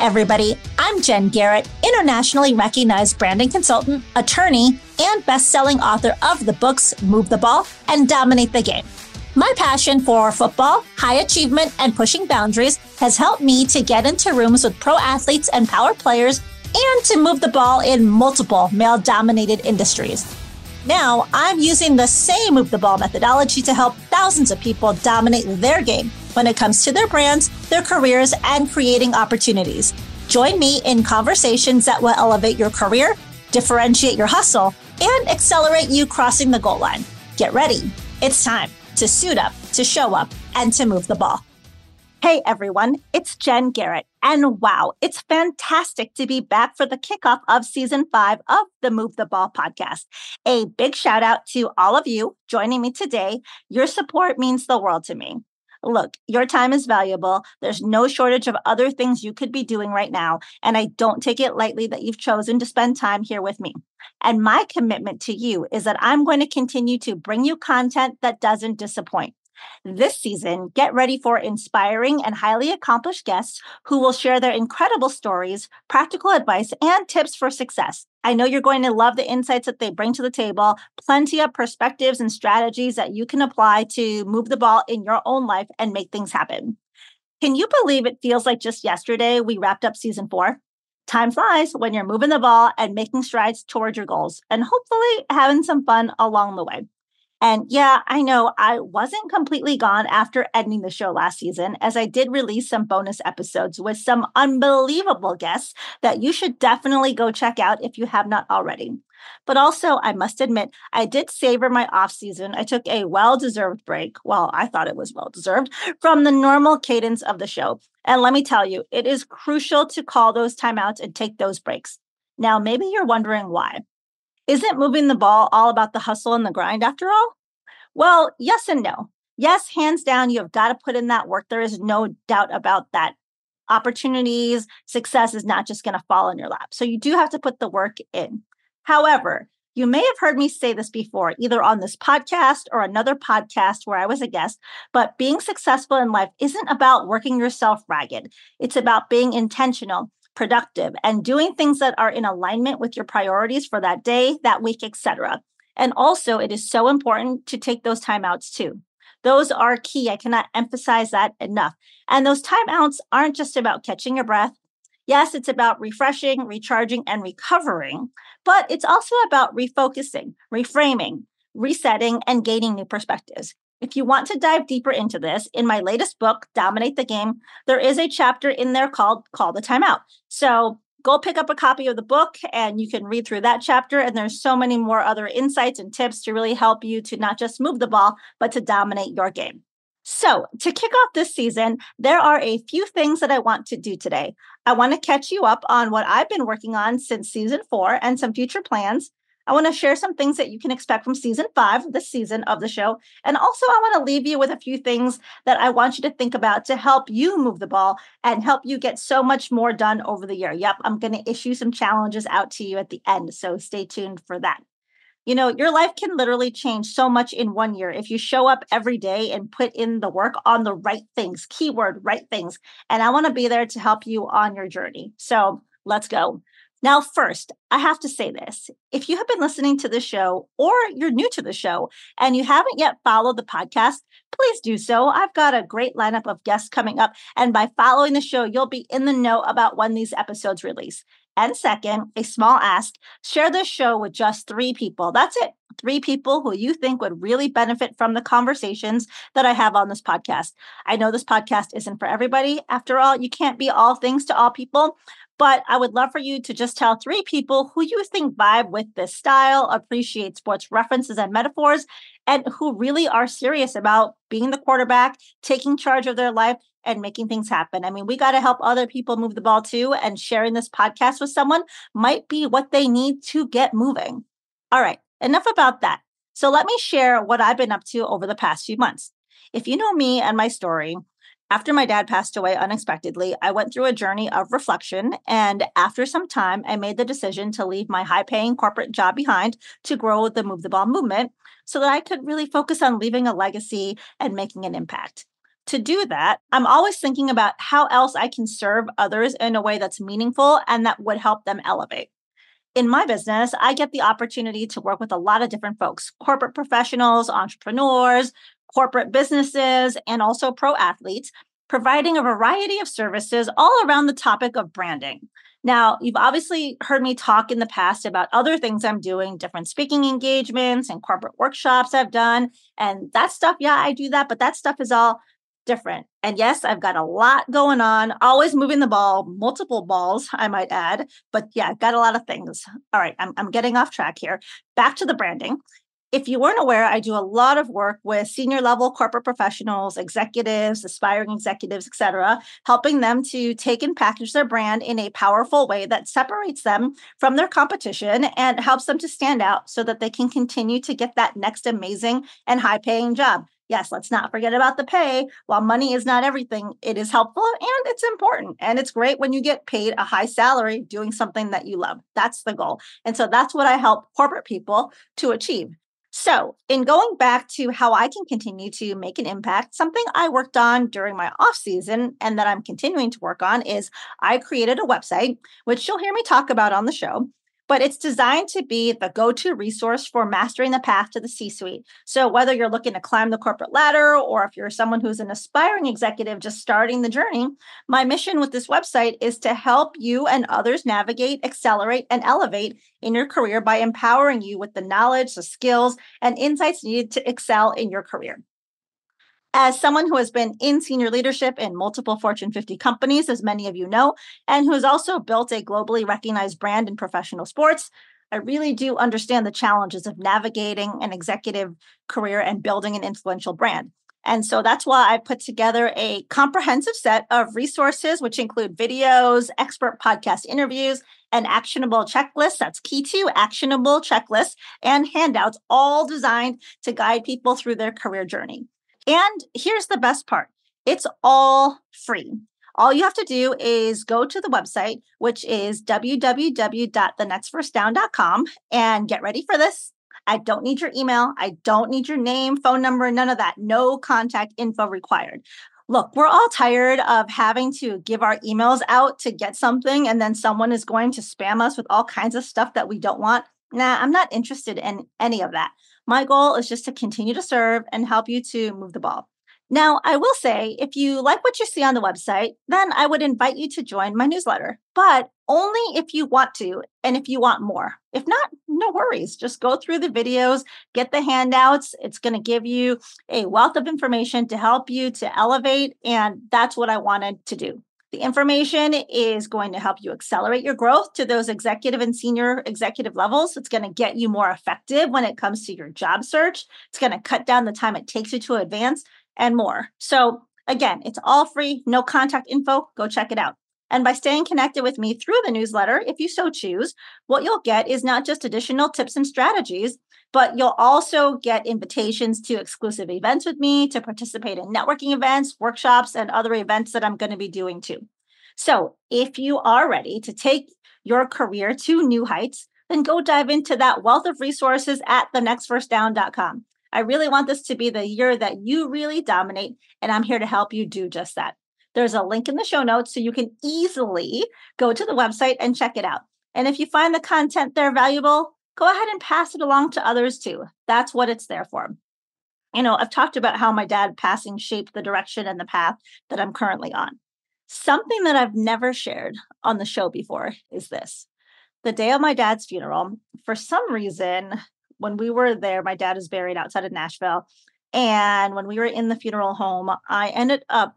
everybody. I'm Jen Garrett, internationally recognized branding consultant, attorney, and best selling author of the books Move the Ball and Dominate the Game. My passion for football, high achievement, and pushing boundaries has helped me to get into rooms with pro athletes and power players and to move the ball in multiple male dominated industries. Now, I'm using the same move the ball methodology to help thousands of people dominate their game when it comes to their brands, their careers, and creating opportunities. Join me in conversations that will elevate your career, differentiate your hustle, and accelerate you crossing the goal line. Get ready. It's time to suit up, to show up, and to move the ball. Hey everyone, it's Jen Garrett. And wow, it's fantastic to be back for the kickoff of season five of the Move the Ball podcast. A big shout out to all of you joining me today. Your support means the world to me. Look, your time is valuable. There's no shortage of other things you could be doing right now. And I don't take it lightly that you've chosen to spend time here with me. And my commitment to you is that I'm going to continue to bring you content that doesn't disappoint. This season, get ready for inspiring and highly accomplished guests who will share their incredible stories, practical advice, and tips for success. I know you're going to love the insights that they bring to the table, plenty of perspectives and strategies that you can apply to move the ball in your own life and make things happen. Can you believe it feels like just yesterday we wrapped up season four? Time flies when you're moving the ball and making strides towards your goals and hopefully having some fun along the way. And yeah, I know I wasn't completely gone after ending the show last season, as I did release some bonus episodes with some unbelievable guests that you should definitely go check out if you have not already. But also, I must admit, I did savor my off season. I took a well deserved break. Well, I thought it was well deserved from the normal cadence of the show. And let me tell you, it is crucial to call those timeouts and take those breaks. Now, maybe you're wondering why. Isn't moving the ball all about the hustle and the grind after all? Well, yes and no. Yes, hands down, you have got to put in that work. There is no doubt about that. Opportunities, success is not just going to fall in your lap. So you do have to put the work in. However, you may have heard me say this before, either on this podcast or another podcast where I was a guest, but being successful in life isn't about working yourself ragged. It's about being intentional productive, and doing things that are in alignment with your priorities for that day, that week, etc. And also, it is so important to take those timeouts too. Those are key. I cannot emphasize that enough. And those timeouts aren't just about catching your breath. Yes, it's about refreshing, recharging, and recovering, but it's also about refocusing, reframing, resetting, and gaining new perspectives. If you want to dive deeper into this, in my latest book, Dominate the Game, there is a chapter in there called Call the Timeout. So go pick up a copy of the book and you can read through that chapter. And there's so many more other insights and tips to really help you to not just move the ball, but to dominate your game. So, to kick off this season, there are a few things that I want to do today. I want to catch you up on what I've been working on since season four and some future plans. I want to share some things that you can expect from season five, this season of the show. And also, I want to leave you with a few things that I want you to think about to help you move the ball and help you get so much more done over the year. Yep, I'm going to issue some challenges out to you at the end. So stay tuned for that. You know, your life can literally change so much in one year if you show up every day and put in the work on the right things, keyword, right things. And I want to be there to help you on your journey. So let's go. Now, first, I have to say this. If you have been listening to the show or you're new to the show and you haven't yet followed the podcast, please do so. I've got a great lineup of guests coming up. And by following the show, you'll be in the know about when these episodes release. And second, a small ask share this show with just three people. That's it. Three people who you think would really benefit from the conversations that I have on this podcast. I know this podcast isn't for everybody. After all, you can't be all things to all people, but I would love for you to just tell three people who you think vibe with this style, appreciate sports references and metaphors, and who really are serious about being the quarterback, taking charge of their life, and making things happen. I mean, we got to help other people move the ball too. And sharing this podcast with someone might be what they need to get moving. All right, enough about that. So let me share what I've been up to over the past few months. If you know me and my story, after my dad passed away unexpectedly, I went through a journey of reflection. And after some time, I made the decision to leave my high paying corporate job behind to grow the Move the Ball movement so that I could really focus on leaving a legacy and making an impact. To do that, I'm always thinking about how else I can serve others in a way that's meaningful and that would help them elevate. In my business, I get the opportunity to work with a lot of different folks corporate professionals, entrepreneurs, corporate businesses, and also pro athletes, providing a variety of services all around the topic of branding. Now, you've obviously heard me talk in the past about other things I'm doing, different speaking engagements and corporate workshops I've done. And that stuff, yeah, I do that, but that stuff is all different. And yes, I've got a lot going on, always moving the ball, multiple balls, I might add. But yeah, I've got a lot of things. All right, I'm, I'm getting off track here. Back to the branding if you weren't aware, I do a lot of work with senior level corporate professionals, executives, aspiring executives, et cetera, helping them to take and package their brand in a powerful way that separates them from their competition and helps them to stand out so that they can continue to get that next amazing and high paying job. Yes, let's not forget about the pay. While money is not everything, it is helpful and it's important. And it's great when you get paid a high salary doing something that you love. That's the goal. And so that's what I help corporate people to achieve. So, in going back to how I can continue to make an impact, something I worked on during my off season and that I'm continuing to work on is I created a website, which you'll hear me talk about on the show but it's designed to be the go to resource for mastering the path to the C suite. So, whether you're looking to climb the corporate ladder or if you're someone who's an aspiring executive just starting the journey, my mission with this website is to help you and others navigate, accelerate, and elevate in your career by empowering you with the knowledge, the skills, and insights needed to excel in your career. As someone who has been in senior leadership in multiple Fortune 50 companies, as many of you know, and who has also built a globally recognized brand in professional sports, I really do understand the challenges of navigating an executive career and building an influential brand. And so that's why I put together a comprehensive set of resources, which include videos, expert podcast interviews, and actionable checklists. That's key to actionable checklists and handouts, all designed to guide people through their career journey. And here's the best part it's all free. All you have to do is go to the website, which is www.thenextfirstdown.com, and get ready for this. I don't need your email. I don't need your name, phone number, none of that. No contact info required. Look, we're all tired of having to give our emails out to get something, and then someone is going to spam us with all kinds of stuff that we don't want. Nah, I'm not interested in any of that. My goal is just to continue to serve and help you to move the ball. Now, I will say, if you like what you see on the website, then I would invite you to join my newsletter, but only if you want to and if you want more. If not, no worries. Just go through the videos, get the handouts. It's going to give you a wealth of information to help you to elevate. And that's what I wanted to do. The information is going to help you accelerate your growth to those executive and senior executive levels. It's going to get you more effective when it comes to your job search. It's going to cut down the time it takes you to advance and more. So, again, it's all free, no contact info. Go check it out. And by staying connected with me through the newsletter, if you so choose, what you'll get is not just additional tips and strategies, but you'll also get invitations to exclusive events with me, to participate in networking events, workshops, and other events that I'm going to be doing too. So if you are ready to take your career to new heights, then go dive into that wealth of resources at thenextfirstdown.com. I really want this to be the year that you really dominate, and I'm here to help you do just that. There's a link in the show notes so you can easily go to the website and check it out. And if you find the content there valuable, go ahead and pass it along to others too. That's what it's there for. You know, I've talked about how my dad passing shaped the direction and the path that I'm currently on. Something that I've never shared on the show before is this. The day of my dad's funeral, for some reason, when we were there, my dad is buried outside of Nashville. And when we were in the funeral home, I ended up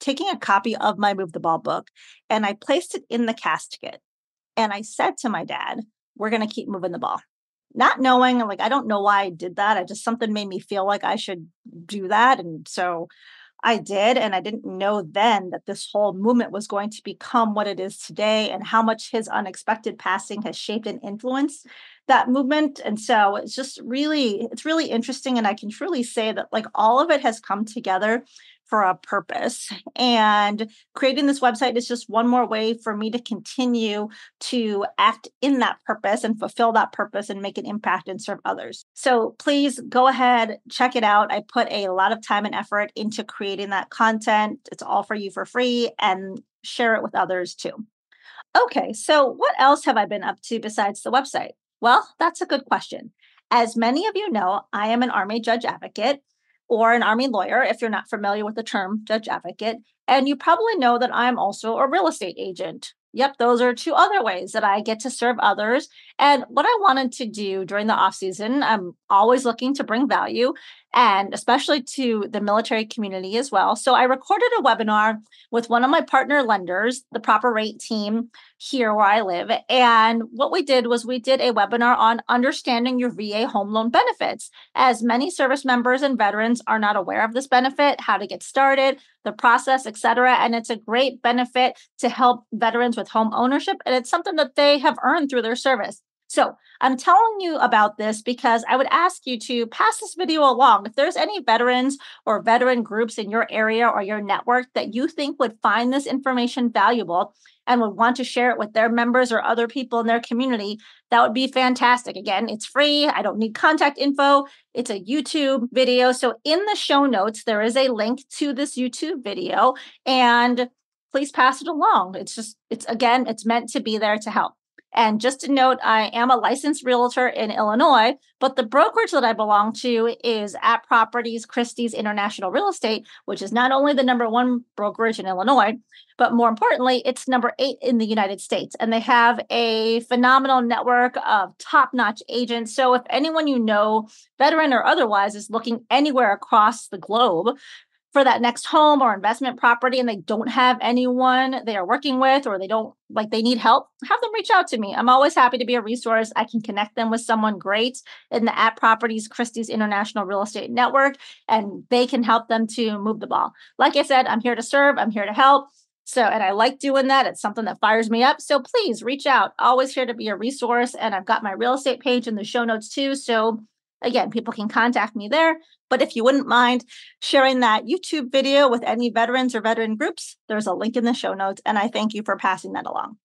taking a copy of my Move the Ball book and I placed it in the casket. And I said to my dad, we're going to keep moving the ball. Not knowing, like, I don't know why I did that. I just, something made me feel like I should do that. And so I did. And I didn't know then that this whole movement was going to become what it is today and how much his unexpected passing has shaped and influenced that movement. And so it's just really, it's really interesting. And I can truly say that like all of it has come together for a purpose. And creating this website is just one more way for me to continue to act in that purpose and fulfill that purpose and make an impact and serve others. So please go ahead, check it out. I put a lot of time and effort into creating that content. It's all for you for free and share it with others too. Okay, so what else have I been up to besides the website? Well, that's a good question. As many of you know, I am an Army judge advocate or an Army lawyer if you're not familiar with the term judge advocate. And you probably know that I'm also a real estate agent. Yep, those are two other ways that I get to serve others. And what I wanted to do during the off season, I'm always looking to bring value and especially to the military community as well. So I recorded a webinar with one of my partner lenders, the Proper Rate team here where I live. And what we did was we did a webinar on understanding your VA home loan benefits, as many service members and veterans are not aware of this benefit, how to get started, the process, etc. And it's a great benefit to help veterans with home ownership. And it's something that they have earned through their service. So I'm telling you about this because I would ask you to pass this video along. If there's any veterans or veteran groups in your area or your network that you think would find this information valuable and would want to share it with their members or other people in their community, that would be fantastic. Again, it's free. I don't need contact info. It's a YouTube video. So in the show notes, there is a link to this YouTube video and please pass it along. It's just, it's again, it's meant to be there to help. And just to note, I am a licensed realtor in Illinois, but the brokerage that I belong to is at Properties Christie's International Real Estate, which is not only the number one brokerage in Illinois, but more importantly, it's number eight in the United States. And they have a phenomenal network of top notch agents. So if anyone you know, veteran or otherwise, is looking anywhere across the globe for that next home or investment property and they don't have anyone they are working with or they don't like they need help, have them reach out to me. I'm always happy to be a resource. I can connect them with someone great in the at Properties Christie's International Real Estate Network and they can help them to move the ball. Like I said, I'm here to serve, I'm here to help. So, and I like doing that. It's something that fires me up. So please reach out. Always here to be a resource. And I've got my real estate page in the show notes too. So again, people can contact me there. But if you wouldn't mind sharing that YouTube video with any veterans or veteran groups, there's a link in the show notes. And I thank you for passing that along.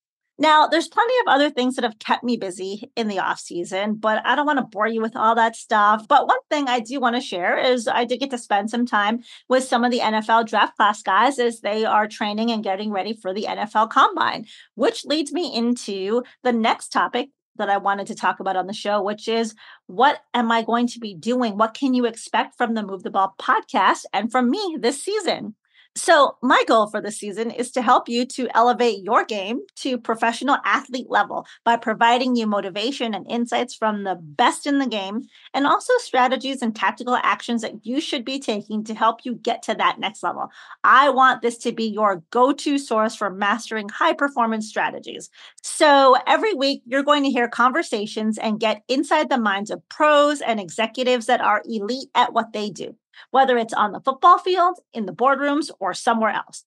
Now, there's plenty of other things that have kept me busy in the off season, but I don't want to bore you with all that stuff. But one thing I do want to share is I did get to spend some time with some of the NFL draft class guys as they are training and getting ready for the NFL combine, which leads me into the next topic, that I wanted to talk about on the show, which is what am I going to be doing? What can you expect from the Move the Ball podcast and from me this season? So, my goal for this season is to help you to elevate your game to professional athlete level by providing you motivation and insights from the best in the game, and also strategies and tactical actions that you should be taking to help you get to that next level. I want this to be your go to source for mastering high performance strategies. So, every week, you're going to hear conversations and get inside the minds of pros and executives that are elite at what they do whether it's on the football field, in the boardrooms, or somewhere else.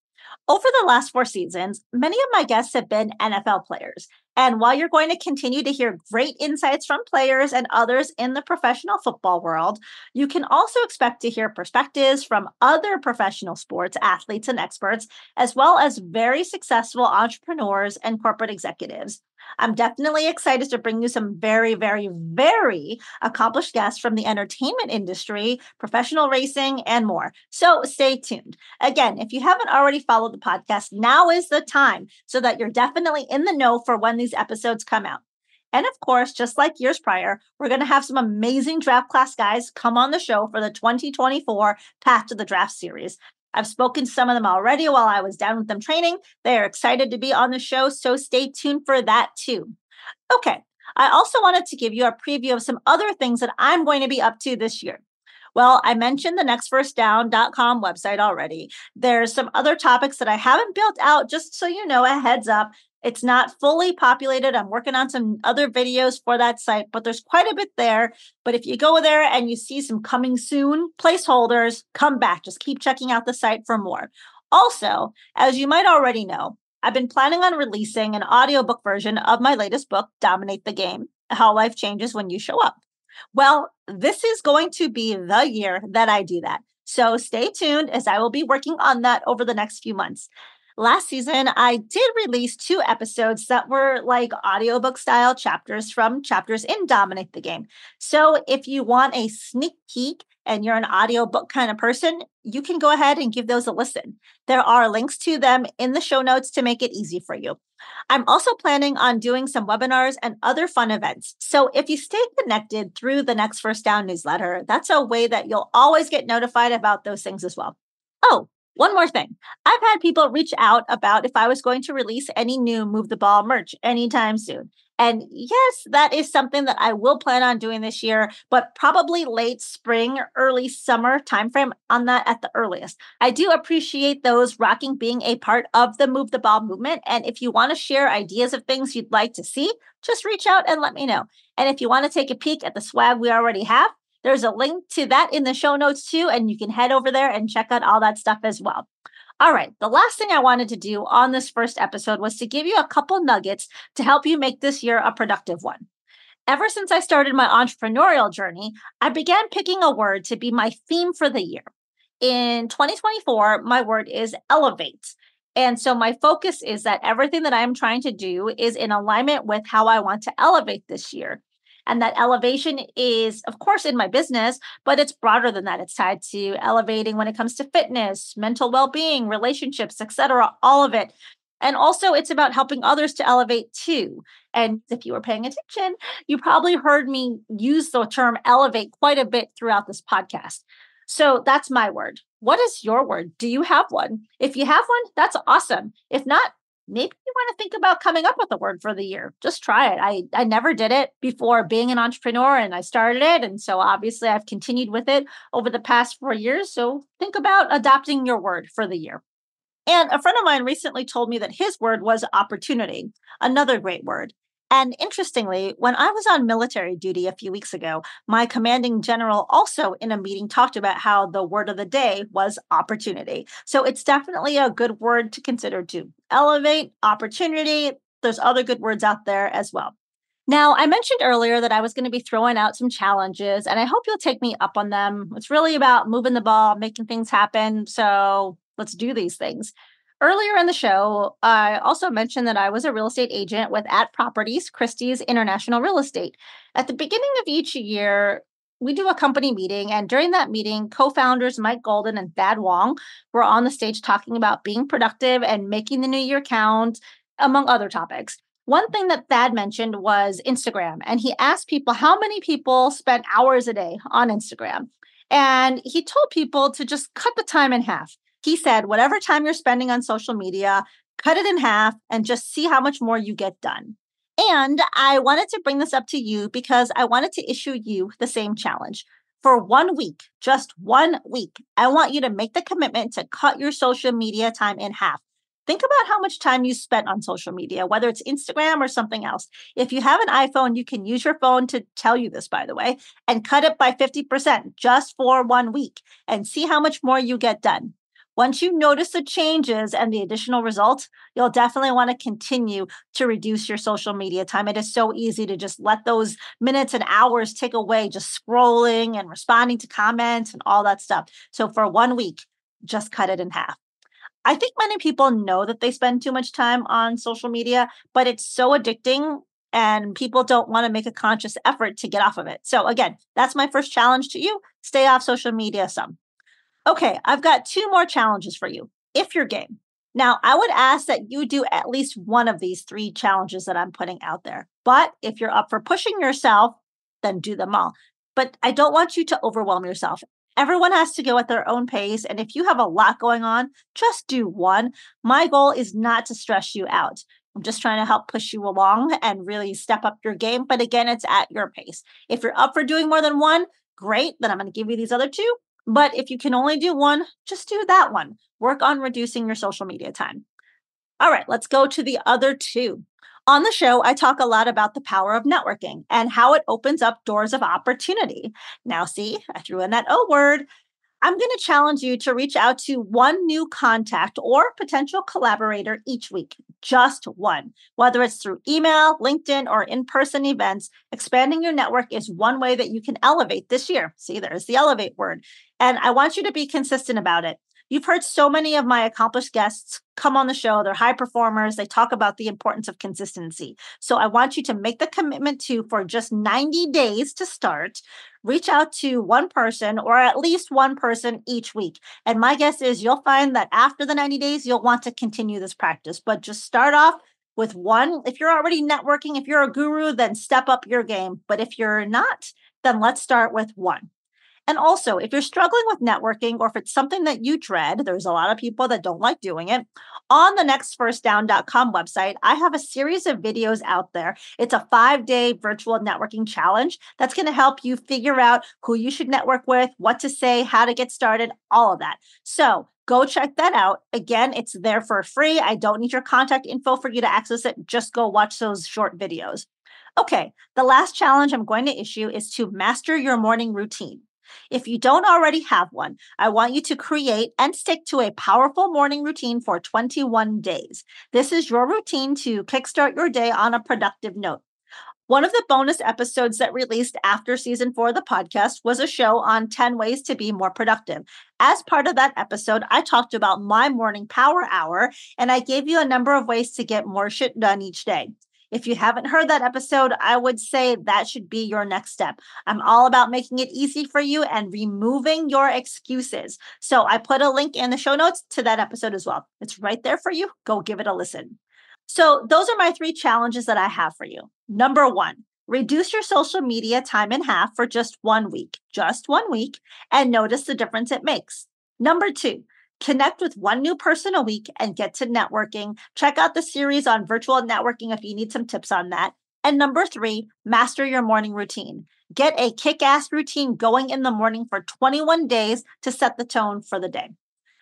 Over the last four seasons, many of my guests have been NFL players. And while you're going to continue to hear great insights from players and others in the professional football world, you can also expect to hear perspectives from other professional sports athletes and experts, as well as very successful entrepreneurs and corporate executives. I'm definitely excited to bring you some very, very, very accomplished guests from the entertainment industry, professional racing, and more. So stay tuned. Again, if you haven't already followed the podcast, now is the time so that you're definitely in the know for when these episodes come out. And of course, just like years prior, we're going to have some amazing draft class guys come on the show for the 2024 Path to the Draft series. I've spoken to some of them already while I was down with them training. They are excited to be on the show, so stay tuned for that too. Okay, I also wanted to give you a preview of some other things that I'm going to be up to this year. Well, I mentioned the nextfirstdown.com website already. There's some other topics that I haven't built out, just so you know, a heads up. It's not fully populated. I'm working on some other videos for that site, but there's quite a bit there. But if you go there and you see some coming soon placeholders, come back. Just keep checking out the site for more. Also, as you might already know, I've been planning on releasing an audiobook version of my latest book, Dominate the Game How Life Changes When You Show Up. Well, this is going to be the year that I do that. So stay tuned as I will be working on that over the next few months. Last season, I did release two episodes that were like audiobook style chapters from chapters in Dominate the Game. So if you want a sneak peek and you're an audiobook kind of person, you can go ahead and give those a listen. There are links to them in the show notes to make it easy for you. I'm also planning on doing some webinars and other fun events. So if you stay connected through the Next First Down newsletter, that's a way that you'll always get notified about those things as well. Oh, one more thing. I've had people reach out about if I was going to release any new Move the Ball merch anytime soon. And yes, that is something that I will plan on doing this year, but probably late spring, early summer timeframe on that at the earliest. I do appreciate those rocking being a part of the Move the Ball movement. And if you want to share ideas of things you'd like to see, just reach out and let me know. And if you want to take a peek at the swag we already have, there's a link to that in the show notes too, and you can head over there and check out all that stuff as well. All right, the last thing I wanted to do on this first episode was to give you a couple nuggets to help you make this year a productive one. Ever since I started my entrepreneurial journey, I began picking a word to be my theme for the year. In 2024, my word is elevate. And so my focus is that everything that I'm trying to do is in alignment with how I want to elevate this year. And that elevation is, of course, in my business, but it's broader than that. It's tied to elevating when it comes to fitness, mental well being, relationships, etc. all of it. And also, it's about helping others to elevate too. And if you were paying attention, you probably heard me use the term elevate quite a bit throughout this podcast. So that's my word. What is your word? Do you have one? If you have one, that's awesome. If not, maybe you want to think about coming up with a word for the year. Just try it. I I never did it before being an entrepreneur and I started it and so obviously I've continued with it over the past 4 years. So think about adopting your word for the year. And a friend of mine recently told me that his word was opportunity, another great word. And interestingly, when I was on military duty a few weeks ago, my commanding general also in a meeting talked about how the word of the day was opportunity. So it's definitely a good word to consider to elevate opportunity. There's other good words out there as well. Now, I mentioned earlier that I was going to be throwing out some challenges, and I hope you'll take me up on them. It's really about moving the ball, making things happen. So let's do these things. Earlier in the show, I also mentioned that I was a real estate agent with At Properties, Christie's International Real Estate. At the beginning of each year, we do a company meeting, and during that meeting, co-founders Mike Golden and Thad Wong were on the stage talking about being productive and making the new year count, among other topics. One thing that Thad mentioned was Instagram, and he asked people how many people spent hours a day on Instagram. And he told people to just cut the time in half. He said, whatever time you're spending on social media, cut it in half and just see how much more you get done. And I wanted to bring this up to you because I wanted to issue you the same challenge. For one week, just one week, I want you to make the commitment to cut your social media time in half. Think about how much time you spent on social media, whether it's Instagram or something else. If you have an iPhone, you can use your phone to tell you this, by the way, and cut it by 50% just for one week and see how much more you get done. Once you notice the changes and the additional results, you'll definitely want to continue to reduce your social media time. It is so easy to just let those minutes and hours tick away, just scrolling and responding to comments and all that stuff. So for one week, just cut it in half. I think many people know that they spend too much time on social media, but it's so addicting and people don't want to make a conscious effort to get off of it. So, again, that's my first challenge to you stay off social media some. Okay, I've got two more challenges for you if you're game. Now, I would ask that you do at least one of these three challenges that I'm putting out there. But if you're up for pushing yourself, then do them all. But I don't want you to overwhelm yourself. Everyone has to go at their own pace. And if you have a lot going on, just do one. My goal is not to stress you out. I'm just trying to help push you along and really step up your game. But again, it's at your pace. If you're up for doing more than one, great. Then I'm going to give you these other two. But if you can only do one, just do that one. Work on reducing your social media time. All right, let's go to the other two. On the show, I talk a lot about the power of networking and how it opens up doors of opportunity. Now, see, I threw in that O word. I'm going to challenge you to reach out to one new contact or potential collaborator each week, just one. Whether it's through email, LinkedIn, or in person events, expanding your network is one way that you can elevate this year. See, there's the elevate word. And I want you to be consistent about it. You've heard so many of my accomplished guests come on the show. They're high performers. They talk about the importance of consistency. So I want you to make the commitment to, for just 90 days to start, reach out to one person or at least one person each week. And my guess is you'll find that after the 90 days, you'll want to continue this practice. But just start off with one. If you're already networking, if you're a guru, then step up your game. But if you're not, then let's start with one. And also, if you're struggling with networking or if it's something that you dread, there's a lot of people that don't like doing it. On the nextfirstdown.com website, I have a series of videos out there. It's a five day virtual networking challenge that's going to help you figure out who you should network with, what to say, how to get started, all of that. So go check that out. Again, it's there for free. I don't need your contact info for you to access it. Just go watch those short videos. Okay, the last challenge I'm going to issue is to master your morning routine. If you don't already have one, I want you to create and stick to a powerful morning routine for 21 days. This is your routine to kickstart your day on a productive note. One of the bonus episodes that released after season four of the podcast was a show on 10 ways to be more productive. As part of that episode, I talked about my morning power hour and I gave you a number of ways to get more shit done each day. If you haven't heard that episode, I would say that should be your next step. I'm all about making it easy for you and removing your excuses. So I put a link in the show notes to that episode as well. It's right there for you. Go give it a listen. So, those are my three challenges that I have for you. Number one, reduce your social media time in half for just one week, just one week, and notice the difference it makes. Number two, Connect with one new person a week and get to networking. Check out the series on virtual networking if you need some tips on that. And number three, master your morning routine. Get a kick ass routine going in the morning for 21 days to set the tone for the day.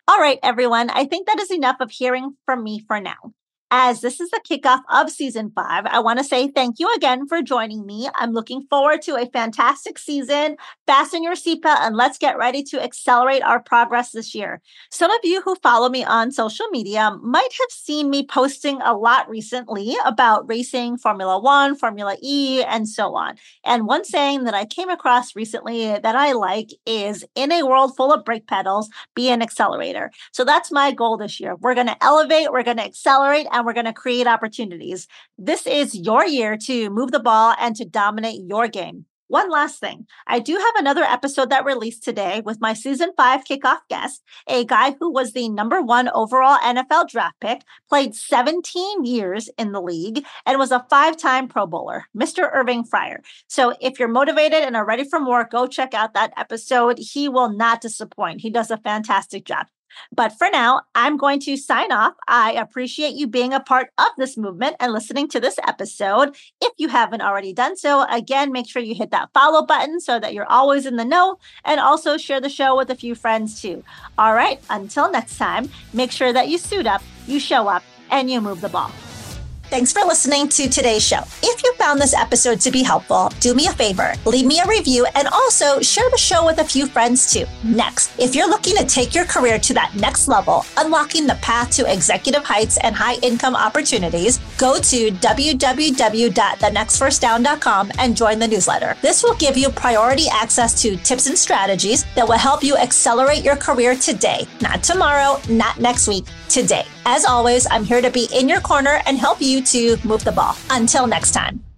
All right, everyone, I think that is enough of hearing from me for now. As this is the kickoff of season five, I want to say thank you again for joining me. I'm looking forward to a fantastic season. Fasten your seatbelt and let's get ready to accelerate our progress this year. Some of you who follow me on social media might have seen me posting a lot recently about racing Formula One, Formula E, and so on. And one saying that I came across recently that I like is in a world full of brake pedals, be an accelerator. So that's my goal this year. We're going to elevate, we're going to accelerate, and we're going to create opportunities. This is your year to move the ball and to dominate your game. One last thing. I do have another episode that released today with my season five kickoff guest, a guy who was the number one overall NFL draft pick, played 17 years in the league, and was a five time Pro Bowler, Mr. Irving Fryar. So if you're motivated and are ready for more, go check out that episode. He will not disappoint. He does a fantastic job. But for now, I'm going to sign off. I appreciate you being a part of this movement and listening to this episode. If you haven't already done so, again, make sure you hit that follow button so that you're always in the know and also share the show with a few friends too. All right, until next time, make sure that you suit up, you show up, and you move the ball. Thanks for listening to today's show. If you found this episode to be helpful, do me a favor, leave me a review and also share the show with a few friends too. Next, if you're looking to take your career to that next level, unlocking the path to executive heights and high income opportunities, go to www.thenextfirstdown.com and join the newsletter. This will give you priority access to tips and strategies that will help you accelerate your career today, not tomorrow, not next week, today. As always, I'm here to be in your corner and help to move the ball. Until next time.